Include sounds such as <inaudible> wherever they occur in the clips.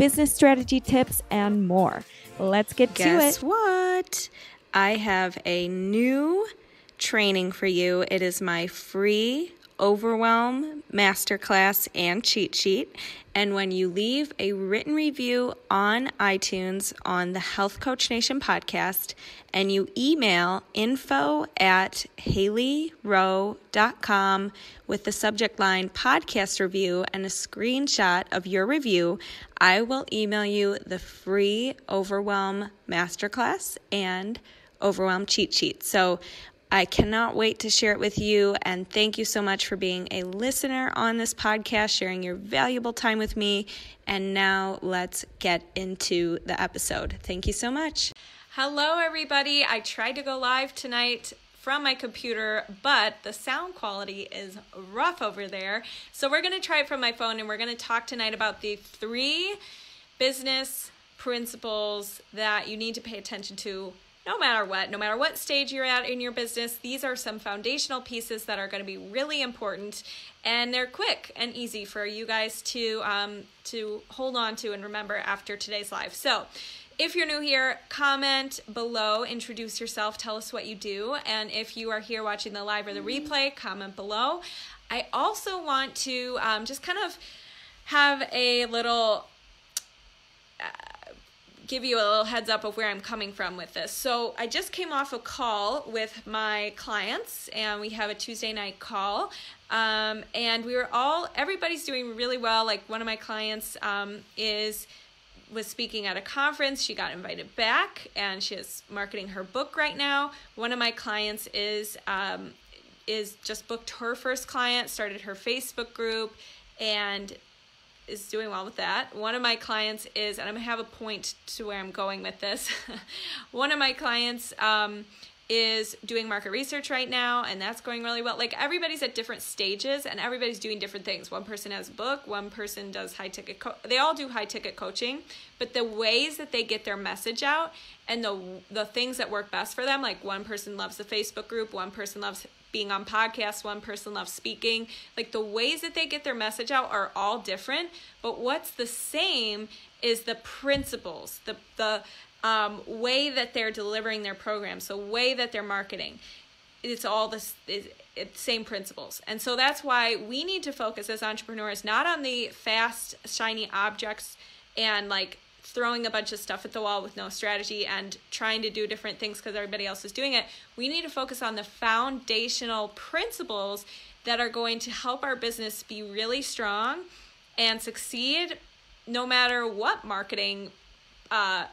business strategy tips, and more. Let's get Guess to it. Guess what? I have a new training for you. It is my free Overwhelm Masterclass and cheat sheet. And when you leave a written review on iTunes on the Health Coach Nation podcast and you email info at haleyrowe.com with the subject line podcast review and a screenshot of your review, I will email you the free Overwhelm Masterclass and Overwhelm cheat sheet. So I cannot wait to share it with you. And thank you so much for being a listener on this podcast, sharing your valuable time with me. And now let's get into the episode. Thank you so much. Hello, everybody. I tried to go live tonight from my computer, but the sound quality is rough over there. So we're going to try it from my phone and we're going to talk tonight about the three business principles that you need to pay attention to no matter what, no matter what stage you're at in your business, these are some foundational pieces that are going to be really important, and they're quick and easy for you guys to um, to hold on to and remember after today's live. So. If you're new here, comment below, introduce yourself, tell us what you do. And if you are here watching the live or the replay, comment below. I also want to um, just kind of have a little give you a little heads up of where I'm coming from with this. So, I just came off a call with my clients, and we have a Tuesday night call. Um, and we were all, everybody's doing really well. Like, one of my clients um, is was speaking at a conference. She got invited back, and she is marketing her book right now. One of my clients is um, is just booked her first client, started her Facebook group, and is doing well with that. One of my clients is, and I'm gonna have a point to where I'm going with this. <laughs> One of my clients um, is doing market research right now, and that's going really well. Like everybody's at different stages, and everybody's doing different things. One person has a book, one person does high ticket. They all do high ticket coaching, but the ways that they get their message out and the the things that work best for them, like one person loves the Facebook group, one person loves being on podcasts, one person loves speaking. Like the ways that they get their message out are all different, but what's the same is the principles, the the um, way that they're delivering their programs, the way that they're marketing. It's all the it's same principles, and so that's why we need to focus as entrepreneurs not on the fast, shiny objects and like throwing a bunch of stuff at the wall with no strategy and trying to do different things because everybody else is doing it. We need to focus on the foundational principles that are going to help our business be really strong and succeed no matter what marketing uh,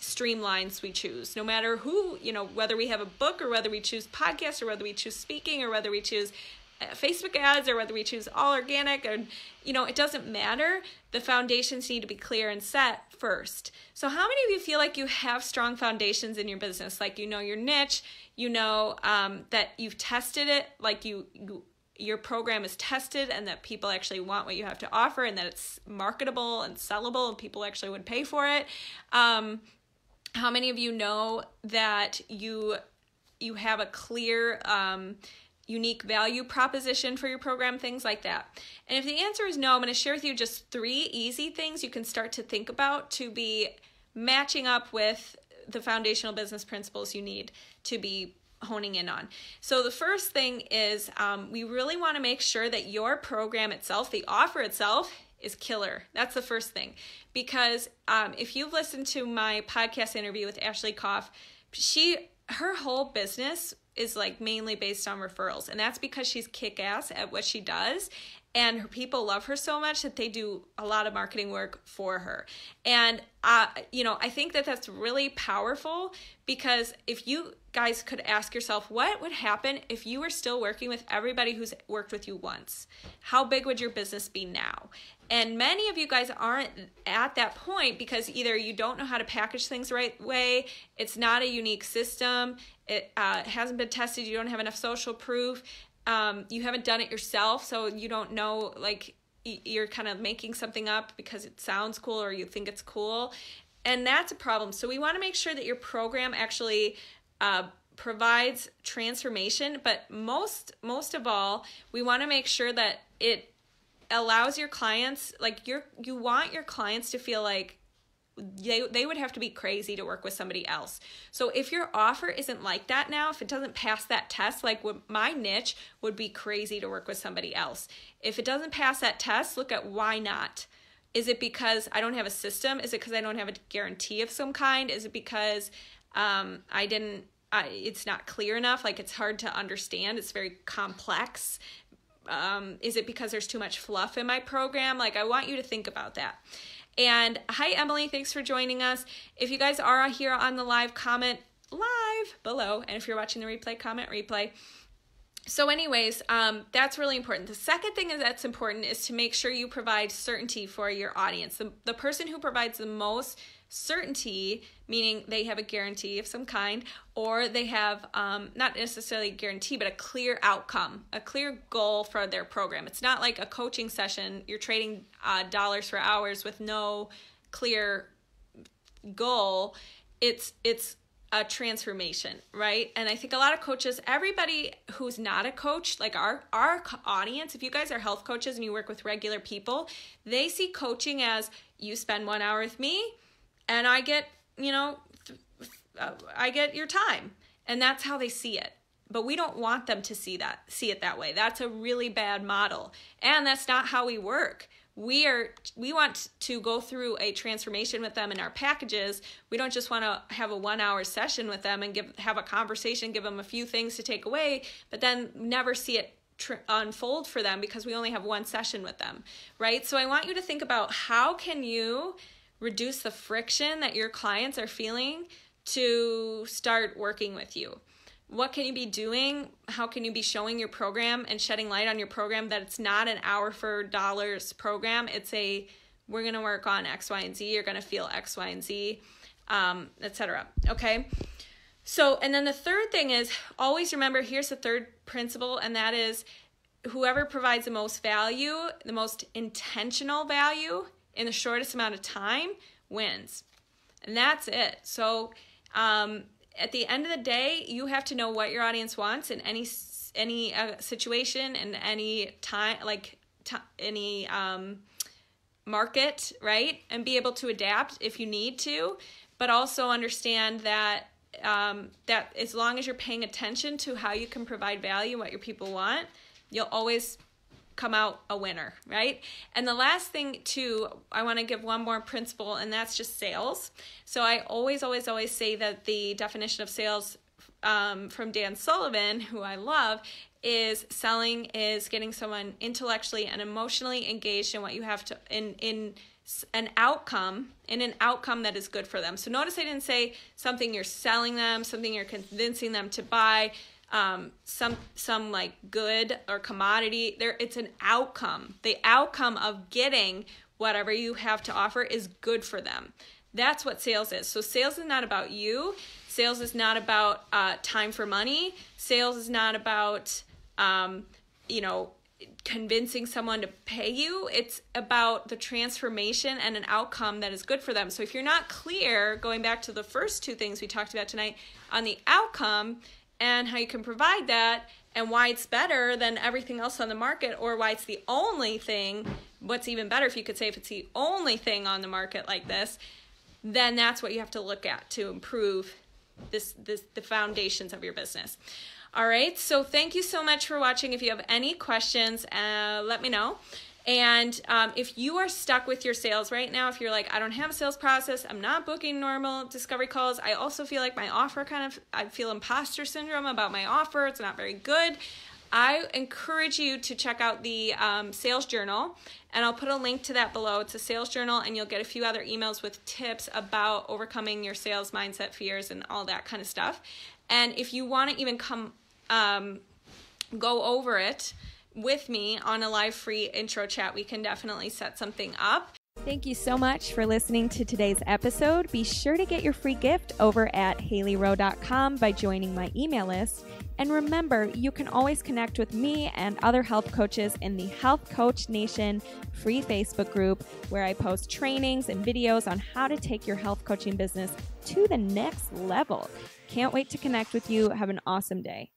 streamlines we choose no matter who you know whether we have a book or whether we choose podcast or whether we choose speaking or whether we choose Facebook ads or whether we choose all organic or you know it doesn't matter. The foundations need to be clear and set first. So how many of you feel like you have strong foundations in your business? Like you know your niche you know um, that you've tested it like you, you your program is tested and that people actually want what you have to offer and that it's marketable and sellable and people actually would pay for it. Um, how many of you know that you you have a clear um, unique value proposition for your program, things like that. And if the answer is no, I'm going to share with you just three easy things you can start to think about to be matching up with the foundational business principles you need to be honing in on. So, the first thing is um, we really want to make sure that your program itself, the offer itself, is killer. That's the first thing. Because um, if you've listened to my podcast interview with Ashley Koff, she her whole business is like mainly based on referrals. And that's because she's kick-ass at what she does and her people love her so much that they do a lot of marketing work for her. And uh, you know i think that that's really powerful because if you guys could ask yourself what would happen if you were still working with everybody who's worked with you once? How big would your business be now? And many of you guys aren't at that point because either you don't know how to package things right way, it's not a unique system, it uh, hasn't been tested, you don't have enough social proof, um, you haven't done it yourself, so you don't know, like, you're kind of making something up because it sounds cool or you think it's cool. And that's a problem. So we want to make sure that your program actually uh, provides transformation, but most most of all, we want to make sure that it allows your clients like you're you want your clients to feel like they, they would have to be crazy to work with somebody else. So if your offer isn't like that now, if it doesn't pass that test, like my niche would be crazy to work with somebody else. If it doesn't pass that test, look at why not. Is it because I don't have a system? Is it because I don't have a guarantee of some kind? Is it because um, I didn't? I, it's not clear enough. Like it's hard to understand. It's very complex um, is it because there's too much fluff in my program? Like, I want you to think about that. And hi, Emily. Thanks for joining us. If you guys are here on the live, comment live below. And if you're watching the replay, comment replay. So, anyways, um, that's really important. The second thing that's important is to make sure you provide certainty for your audience. The, the person who provides the most certainty, meaning they have a guarantee of some kind, or they have um, not necessarily a guarantee, but a clear outcome, a clear goal for their program. It's not like a coaching session, you're trading uh, dollars for hours with no clear goal. It's, it's, a transformation, right? And I think a lot of coaches, everybody who's not a coach, like our our audience, if you guys are health coaches and you work with regular people, they see coaching as you spend 1 hour with me, and I get, you know, uh, I get your time. And that's how they see it. But we don't want them to see that, see it that way. That's a really bad model. And that's not how we work. We are we want to go through a transformation with them in our packages. We don't just want to have a 1-hour session with them and give have a conversation, give them a few things to take away, but then never see it unfold for them because we only have one session with them, right? So I want you to think about how can you reduce the friction that your clients are feeling to start working with you. What can you be doing? How can you be showing your program and shedding light on your program that it's not an hour for dollars program? It's a we're going to work on X, Y, and Z. You're going to feel X, Y, and Z, um, etc. Okay. So, and then the third thing is always remember here's the third principle, and that is whoever provides the most value, the most intentional value, in the shortest amount of time wins. And that's it. So, um, at the end of the day, you have to know what your audience wants in any any uh, situation and any time, like any um, market, right? And be able to adapt if you need to, but also understand that um, that as long as you're paying attention to how you can provide value, what your people want, you'll always come out a winner, right? And the last thing, too, I want to give one more principle, and that's just sales. So I always, always, always say that the definition of sales um, from Dan Sullivan, who I love, is selling is getting someone intellectually and emotionally engaged in what you have to in in an outcome in an outcome that is good for them. So notice I didn't say something you're selling them, something you're convincing them to buy, um, some some like good or commodity. There, it's an outcome. The outcome of getting whatever you have to offer is good for them. That's what sales is. So sales is not about you. Sales is not about uh, time for money. Sales is not about um, you know convincing someone to pay you. It's about the transformation and an outcome that is good for them. So if you're not clear, going back to the first two things we talked about tonight on the outcome, and how you can provide that and why it's better than everything else on the market or why it's the only thing what's even better if you could say if it's the only thing on the market like this then that's what you have to look at to improve this this the foundations of your business. All right so thank you so much for watching. If you have any questions uh, let me know and um, if you are stuck with your sales right now, if you're like, I don't have a sales process, I'm not booking normal discovery calls, I also feel like my offer kind of, I feel imposter syndrome about my offer, it's not very good. I encourage you to check out the um, sales journal, and I'll put a link to that below. It's a sales journal, and you'll get a few other emails with tips about overcoming your sales mindset fears and all that kind of stuff. And if you want to even come um, go over it with me on a live free intro chat, we can definitely set something up. Thank you so much for listening to today's episode. Be sure to get your free gift over at haleyrowe.com by joining my email list. And remember, you can always connect with me and other health coaches in the Health Coach Nation free Facebook group, where I post trainings and videos on how to take your health coaching business to the next level. Can't wait to connect with you. Have an awesome day.